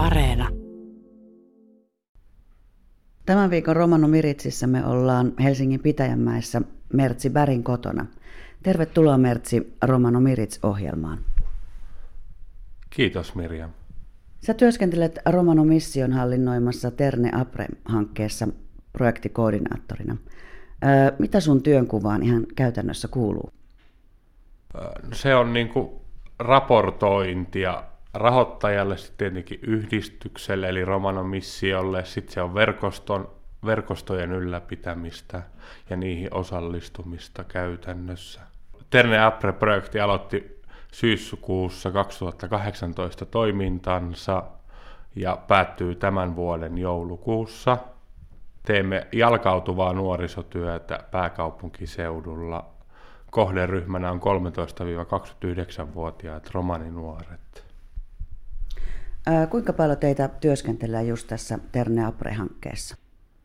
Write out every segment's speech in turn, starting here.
Areena. Tämän viikon Romano Miritsissä me ollaan Helsingin Pitäjänmäessä Mertsi Bärin kotona. Tervetuloa Mertsi Romano Mirits-ohjelmaan. Kiitos Mirjam. Sä työskentelet Romano Mission hallinnoimassa Terne Apre-hankkeessa projektikoordinaattorina. Mitä sun työnkuvaan ihan käytännössä kuuluu? Se on niin kuin raportointia rahoittajalle, sitten tietenkin yhdistykselle eli Romano Missiolle, sitten se on verkoston, verkostojen ylläpitämistä ja niihin osallistumista käytännössä. Terne Apre-projekti aloitti syyskuussa 2018 toimintansa ja päättyy tämän vuoden joulukuussa. Teemme jalkautuvaa nuorisotyötä pääkaupunkiseudulla. Kohderyhmänä on 13-29-vuotiaat romaninuoret. Kuinka paljon teitä työskentelee just tässä Terne Apre-hankkeessa?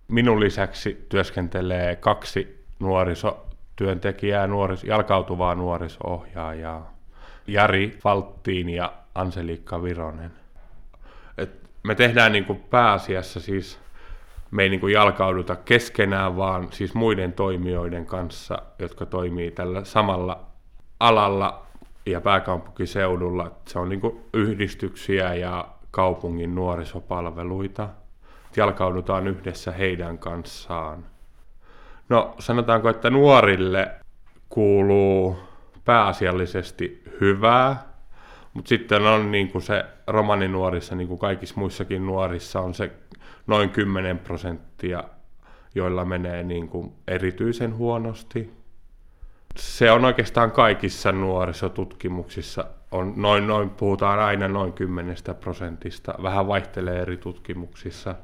Minun lisäksi työskentelee kaksi nuorisotyöntekijää, nuoris, jalkautuvaa nuorisohjaajaa. Jari Valttiin ja Anselikka Vironen. Et me tehdään niin kuin pääasiassa siis, me ei niin kuin jalkauduta keskenään, vaan siis muiden toimijoiden kanssa, jotka toimii tällä samalla alalla ja pääkaupunkiseudulla. Se on niin yhdistyksiä ja kaupungin nuorisopalveluita. Jalkaudutaan yhdessä heidän kanssaan. No sanotaanko, että nuorille kuuluu pääasiallisesti hyvää, mutta sitten on niin kuin se romaninuorissa, niin kuin kaikissa muissakin nuorissa, on se noin 10 prosenttia, joilla menee niin kuin erityisen huonosti. Se on oikeastaan kaikissa nuorisotutkimuksissa, on noin, noin, puhutaan aina noin 10 prosentista, vähän vaihtelee eri tutkimuksissa,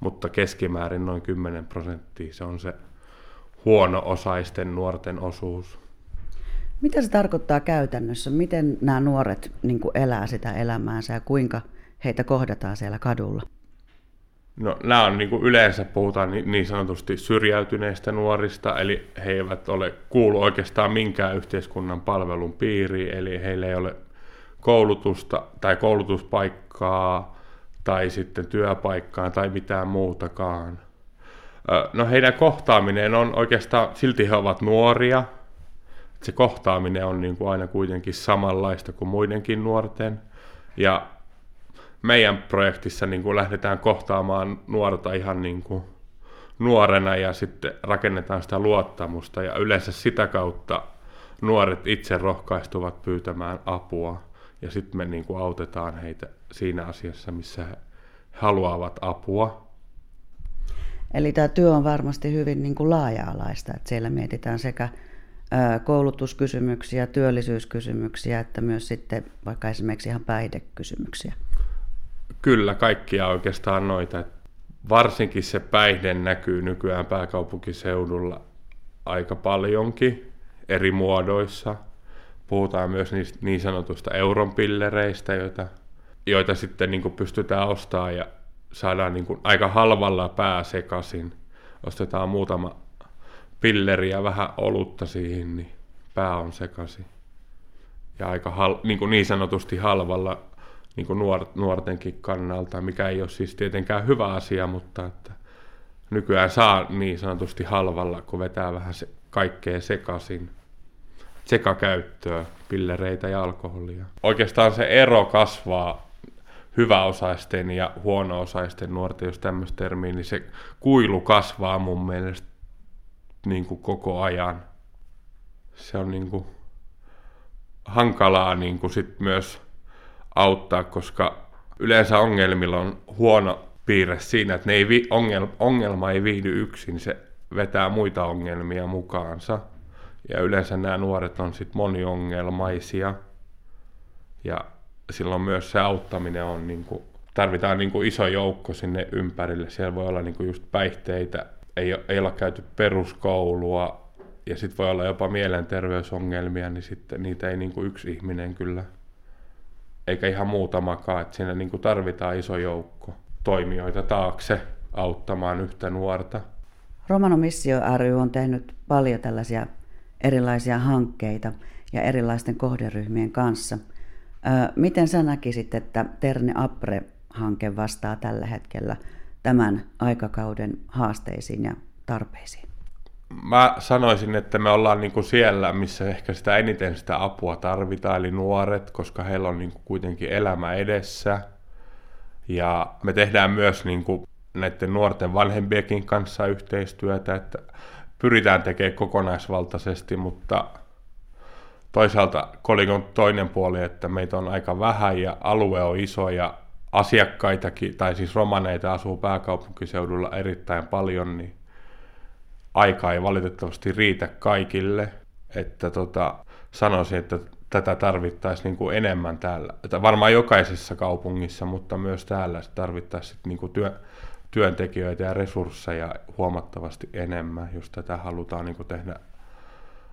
mutta keskimäärin noin 10 prosenttia, se on se huono-osaisten nuorten osuus. Mitä se tarkoittaa käytännössä? Miten nämä nuoret niin elää sitä elämäänsä ja kuinka heitä kohdataan siellä kadulla? No, nämä on niin kuin yleensä puhutaan niin sanotusti syrjäytyneistä nuorista, eli he eivät ole kuulu oikeastaan minkään yhteiskunnan palvelun piiriin, eli heillä ei ole koulutusta tai koulutuspaikkaa tai sitten työpaikkaa tai mitään muutakaan. No heidän kohtaaminen on oikeastaan, silti he ovat nuoria, se kohtaaminen on niin kuin aina kuitenkin samanlaista kuin muidenkin nuorten. Ja meidän projektissa niin kuin lähdetään kohtaamaan nuorta ihan niin kuin nuorena ja sitten rakennetaan sitä luottamusta ja yleensä sitä kautta nuoret itse rohkaistuvat pyytämään apua ja sitten me niin kuin autetaan heitä siinä asiassa, missä he haluavat apua. Eli tämä työ on varmasti hyvin niin kuin laaja-alaista, että siellä mietitään sekä koulutuskysymyksiä, työllisyyskysymyksiä, että myös sitten vaikka esimerkiksi ihan päihdekysymyksiä. Kyllä, kaikkia oikeastaan noita. Varsinkin se päihde näkyy nykyään pääkaupunkiseudulla aika paljonkin eri muodoissa. Puhutaan myös niistä niin sanotusta euronpillereistä, joita, joita sitten niin pystytään ostamaan ja saadaan niin aika halvalla pää sekaisin. Ostetaan muutama pilleri ja vähän olutta siihen, niin pää on sekaisin. Ja aika hal, niin, kuin niin sanotusti halvalla niin kuin nuor, nuortenkin kannalta, mikä ei ole siis tietenkään hyvä asia, mutta että nykyään saa niin sanotusti halvalla, kun vetää vähän se, kaikkea sekaisin. Sekakäyttöä, pillereitä ja alkoholia. Oikeastaan se ero kasvaa hyväosaisten ja huono-osaisten nuorten, jos tämmöistä termiä, niin se kuilu kasvaa mun mielestä niin kuin koko ajan. Se on niin kuin hankalaa niin kuin sit myös auttaa, koska yleensä ongelmilla on huono piirre siinä, että ne ei vi, ongel, ongelma ei viihdy yksin, se vetää muita ongelmia mukaansa. Ja yleensä nämä nuoret on sitten moniongelmaisia. Ja silloin myös se auttaminen on, niin kuin, tarvitaan niin kuin iso joukko sinne ympärille. Siellä voi olla niin kuin just päihteitä, ei, ei olla käyty peruskoulua ja sitten voi olla jopa mielenterveysongelmia, niin sitten niitä ei niin kuin yksi ihminen kyllä, eikä ihan muutamakaan, että siinä niin kuin tarvitaan iso joukko toimijoita taakse auttamaan yhtä nuorta. Romano Missio ry on tehnyt paljon tällaisia erilaisia hankkeita ja erilaisten kohderyhmien kanssa. Miten sä näkisit, että Terne Apre hanke vastaa tällä hetkellä tämän aikakauden haasteisiin ja tarpeisiin? Mä sanoisin, että me ollaan niin kuin siellä, missä ehkä sitä eniten sitä apua tarvitaan, eli nuoret, koska heillä on niin kuin kuitenkin elämä edessä. Ja me tehdään myös niin kuin näiden nuorten vanhempienkin kanssa yhteistyötä, että pyritään tekemään kokonaisvaltaisesti, mutta toisaalta kolikon toinen puoli, että meitä on aika vähän ja alue on iso ja asiakkaitakin, tai siis romaneita asuu pääkaupunkiseudulla erittäin paljon, niin aika ei valitettavasti riitä kaikille. Että tota, sanoisin, että tätä tarvittaisiin niin kuin enemmän täällä. Että varmaan jokaisessa kaupungissa, mutta myös täällä tarvittaisiin niin kuin työ, työntekijöitä ja resursseja huomattavasti enemmän, jos tätä halutaan niin kuin tehdä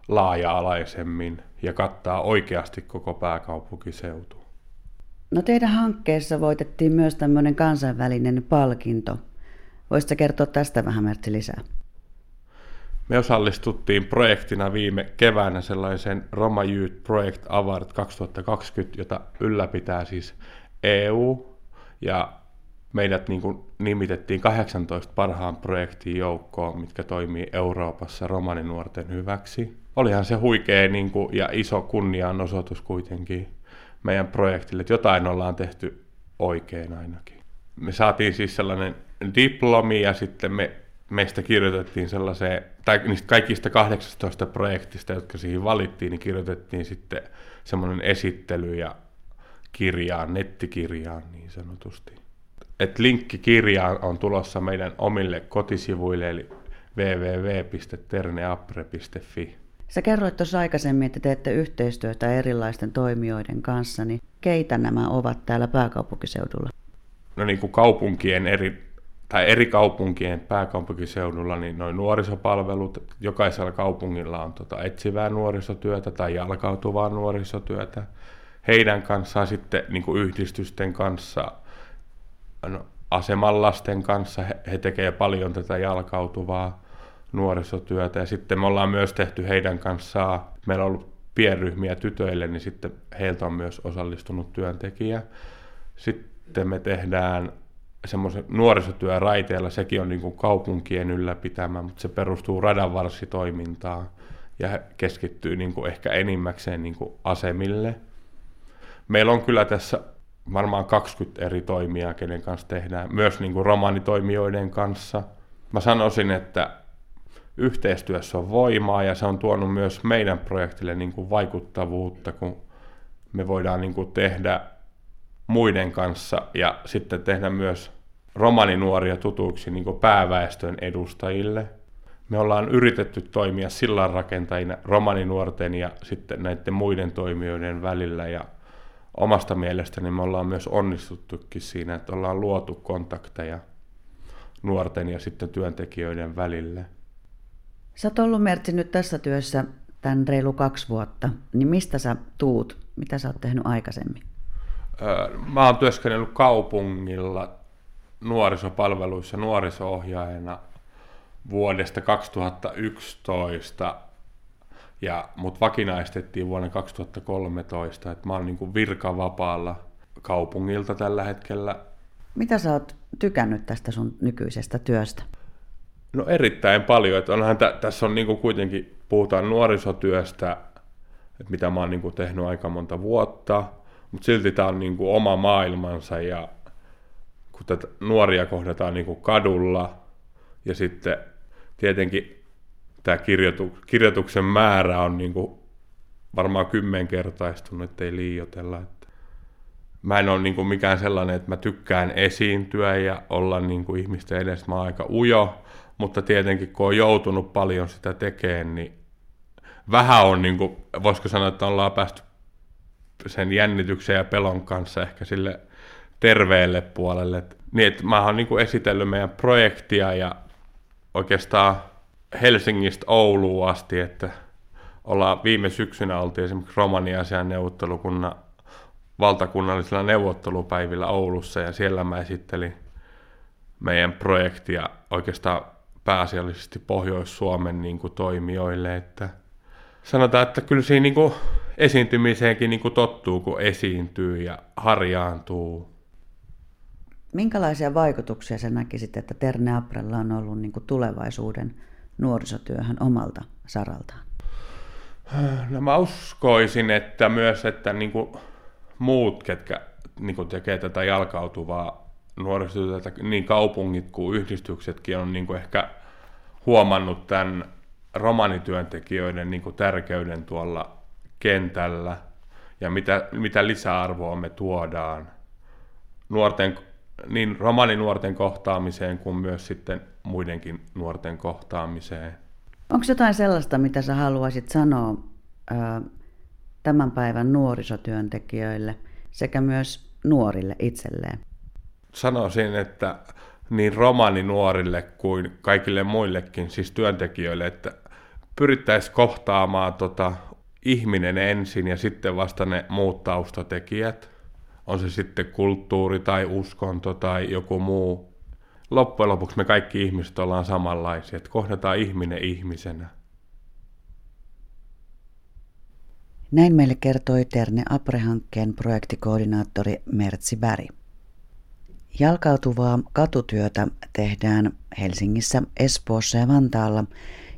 laaja-alaisemmin ja kattaa oikeasti koko pääkaupunkiseutu. No teidän hankkeessa voitettiin myös tämmöinen kansainvälinen palkinto. Voisitko kertoa tästä vähän Mertsi lisää? Me osallistuttiin projektina viime keväänä sellaisen Roma Youth Project Award 2020, jota ylläpitää siis EU. Ja meidät niin kuin nimitettiin 18 parhaan projektin joukkoon, mitkä toimii Euroopassa romaninuorten hyväksi. Olihan se huikea niin kuin, ja iso kunnianosoitus kuitenkin meidän projektille, että jotain ollaan tehty oikein ainakin. Me saatiin siis sellainen diplomi ja sitten me, meistä kirjoitettiin sellaiseen, tai niistä kaikista 18 projektista, jotka siihen valittiin, niin kirjoitettiin sitten semmoinen esittely ja kirjaan, nettikirjaan niin sanotusti. Et linkki kirjaan on tulossa meidän omille kotisivuille, eli www.terneapre.fi. Sä kerroit tuossa aikaisemmin, että teette yhteistyötä erilaisten toimijoiden kanssa, niin keitä nämä ovat täällä pääkaupunkiseudulla? No niin kuin kaupunkien eri, tai eri kaupunkien pääkaupunkiseudulla, niin noin nuorisopalvelut, jokaisella kaupungilla on tota etsivää nuorisotyötä tai jalkautuvaa nuorisotyötä. Heidän kanssaan sitten niin kuin yhdistysten kanssa, no, asemanlasten kanssa, he, he tekevät paljon tätä jalkautuvaa nuorisotyötä. Ja sitten me ollaan myös tehty heidän kanssaan, meillä on ollut pienryhmiä tytöille, niin sitten heiltä on myös osallistunut työntekijä. Sitten me tehdään semmoisen nuorisotyö raiteella, sekin on niin kuin kaupunkien ylläpitämä, mutta se perustuu radanvarsitoimintaan ja keskittyy niin kuin ehkä enimmäkseen niin kuin asemille. Meillä on kyllä tässä varmaan 20 eri toimijaa, kenen kanssa tehdään, myös niin kuin romanitoimijoiden kanssa. Mä sanoisin, että yhteistyössä on voimaa ja se on tuonut myös meidän projektille niin kuin vaikuttavuutta, kun me voidaan niin kuin tehdä muiden kanssa ja sitten tehdä myös romaninuoria tutuiksi niin pääväestön edustajille. Me ollaan yritetty toimia sillanrakentajina romaninuorten ja sitten näiden muiden toimijoiden välillä ja omasta mielestäni me ollaan myös onnistuttukin siinä, että ollaan luotu kontakteja nuorten ja sitten työntekijöiden välille. Sä oot ollut Mertsi nyt tässä työssä tämän reilu kaksi vuotta, niin mistä sä tuut? Mitä sä oot tehnyt aikaisemmin? Mä oon työskennellyt kaupungilla nuorisopalveluissa nuoriso-ohjaajana vuodesta 2011 ja mut vakinaistettiin vuonna 2013, että mä oon niin virkavapaalla kaupungilta tällä hetkellä. Mitä sä oot tykännyt tästä sun nykyisestä työstä? No erittäin paljon. Että onhan tä, tässä on niin kuitenkin, puhutaan nuorisotyöstä, että mitä mä oon niin tehnyt aika monta vuotta, mutta silti tämä on niin oma maailmansa ja kun tätä nuoria kohdataan niin kadulla ja sitten tietenkin tämä kirjoitu, kirjoituksen määrä on niin varmaan kymmenkertaistunut, ettei liioitella. Että mä en ole niin mikään sellainen, että mä tykkään esiintyä ja olla niin ihmisten edessä. Mä oon aika ujo, mutta tietenkin kun on joutunut paljon sitä tekemään, niin vähän on, niin kuin, voisiko sanoa, että ollaan päästy sen jännityksen ja pelon kanssa ehkä sille terveelle puolelle. Niin, että mä oon niin kuin esitellyt meidän projektia ja oikeastaan Helsingistä Ouluun asti, että ollaan viime syksynä oltiin esimerkiksi Romaniasian neuvottelukunnan valtakunnallisilla neuvottelupäivillä Oulussa ja siellä mä esittelin meidän projektia oikeastaan pääasiallisesti Pohjois-Suomen niin kuin, toimijoille. Että sanotaan, että kyllä siinä niin kuin, esiintymiseenkin niin kuin, tottuu, kun esiintyy ja harjaantuu. Minkälaisia vaikutuksia sä näkisit, että Terne Aprella on ollut niin kuin tulevaisuuden nuorisotyöhön omalta saraltaan? No mä uskoisin, että myös, että niin kuin muut, ketkä niin kuin tekee tätä jalkautuvaa nuorisotyötä, niin kaupungit kuin yhdistyksetkin on niin kuin ehkä huomannut tämän romanityöntekijöiden niin kuin tärkeyden tuolla kentällä ja mitä, mitä lisäarvoa me tuodaan nuorten, niin romaninuorten kohtaamiseen kuin myös sitten muidenkin nuorten kohtaamiseen. Onko jotain sellaista, mitä sä haluaisit sanoa tämän päivän nuorisotyöntekijöille sekä myös nuorille itselleen? Sanoisin, että niin romaninuorille kuin kaikille muillekin, siis työntekijöille, että pyrittäisiin kohtaamaan tota ihminen ensin ja sitten vasta ne muut taustatekijät. On se sitten kulttuuri tai uskonto tai joku muu. Loppujen lopuksi me kaikki ihmiset ollaan samanlaisia, että kohdataan ihminen ihmisenä. Näin meille kertoi Terne Apre-hankkeen projektikoordinaattori Mertsi Bäri. Jalkautuvaa katutyötä tehdään Helsingissä, Espoossa ja Vantaalla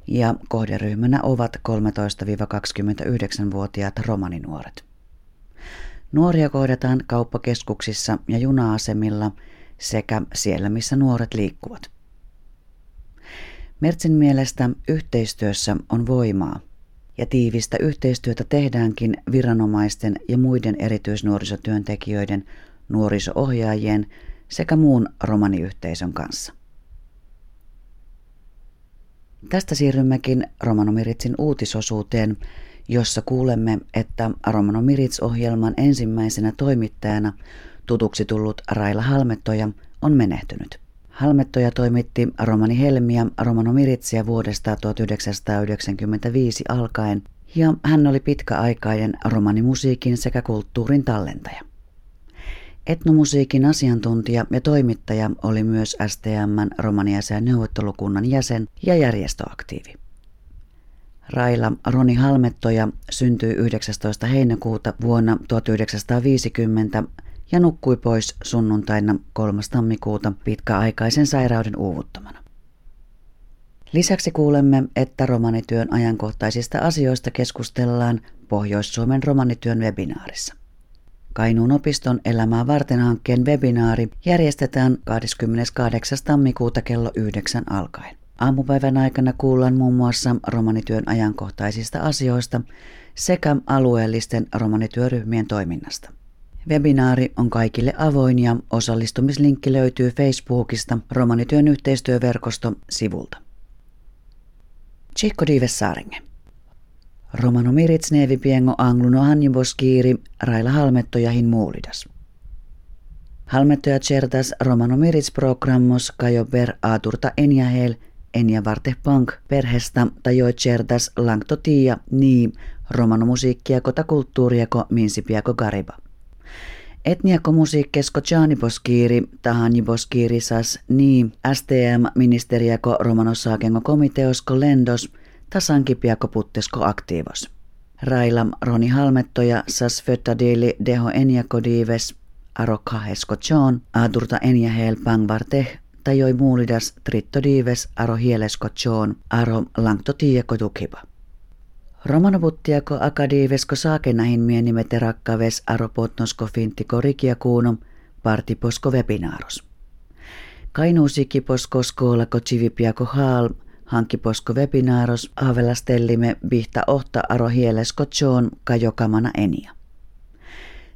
ja kohderyhmänä ovat 13-29-vuotiaat romaninuoret. Nuoria kohdataan kauppakeskuksissa ja juna-asemilla sekä siellä, missä nuoret liikkuvat. Mertsin mielestä yhteistyössä on voimaa ja tiivistä yhteistyötä tehdäänkin viranomaisten ja muiden erityisnuorisotyöntekijöiden, nuorisoohjaajien sekä muun romaniyhteisön kanssa. Tästä siirrymmekin Romanomiritsin uutisosuuteen, jossa kuulemme, että Romanomiritz-ohjelman ensimmäisenä toimittajana tutuksi tullut Raila Halmettoja on menehtynyt. Halmettoja toimitti Romani Helmiä Romanomiritsia vuodesta 1995 alkaen ja hän oli pitkäaikainen romanimusiikin sekä kulttuurin tallentaja. Etnomusiikin asiantuntija ja toimittaja oli myös STMn romaniasään neuvottelukunnan jäsen ja järjestöaktiivi. Raila Roni Halmettoja syntyi 19. heinäkuuta vuonna 1950 ja nukkui pois sunnuntaina 3. tammikuuta pitkäaikaisen sairauden uuvuttamana. Lisäksi kuulemme, että romanityön ajankohtaisista asioista keskustellaan Pohjois-Suomen romanityön webinaarissa. Kainuun opiston elämää varten hankkeen webinaari järjestetään 28. tammikuuta kello 9 alkaen. Aamupäivän aikana kuullaan muun muassa romanityön ajankohtaisista asioista sekä alueellisten romanityöryhmien toiminnasta. Webinaari on kaikille avoin ja osallistumislinkki löytyy Facebookista Romanityön yhteistyöverkosto sivulta. Chico Dives Saaringe. Romano Mirits nevi piengo angluno hanniboskiiri Raila Halmetto ja hin muulidas. Halmetto ja certas Romano Mirits programmos kajo per aaturta enjahel enja varte pank perhestä tajoi certas langto tia niin romano musiikkia kota kulttuuriako minsipiako gariba. Etniako musiikkesko Boskiiri, tahani boskiiri sas niin STM ministeriako romanosaakengo komiteosko lendos – tasankipiako puttesko aktiivos. Railam Roni Halmettoja sas föttadili deho eniakodives aro kahesko John adurta eniahel pangvarte tajoi muulidas trittodives aro hielesko John aro langto tieko tukiva. Romanoputtiako akadiivesko saakenahin mienimete rakkaves aro potnosko finttiko rikiakuuno partiposko webinaaros. Kainuusikiposko skoolako chivipiako haal Hankkiposko webinaaros aavelastellime bihta ohta aro hielesko John kajokamana enia.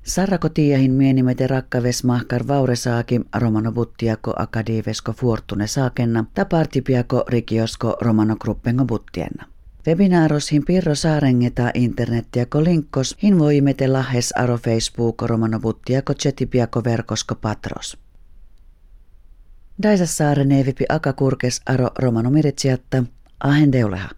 Sarrako tiiahin mienimete rakkaves mahkar vauresaaki romano buttiako akadiivesko fortune saakenna tapartipiako rikiosko romano gruppengo buttienna. Webinaaros hin pirro saarengeta internettiako linkkos hin voi imete lahes aro Facebook romano buttiako chetipiako verkosko patros. Daisassaare neivipi akakurkes aro romano ahen deuleha.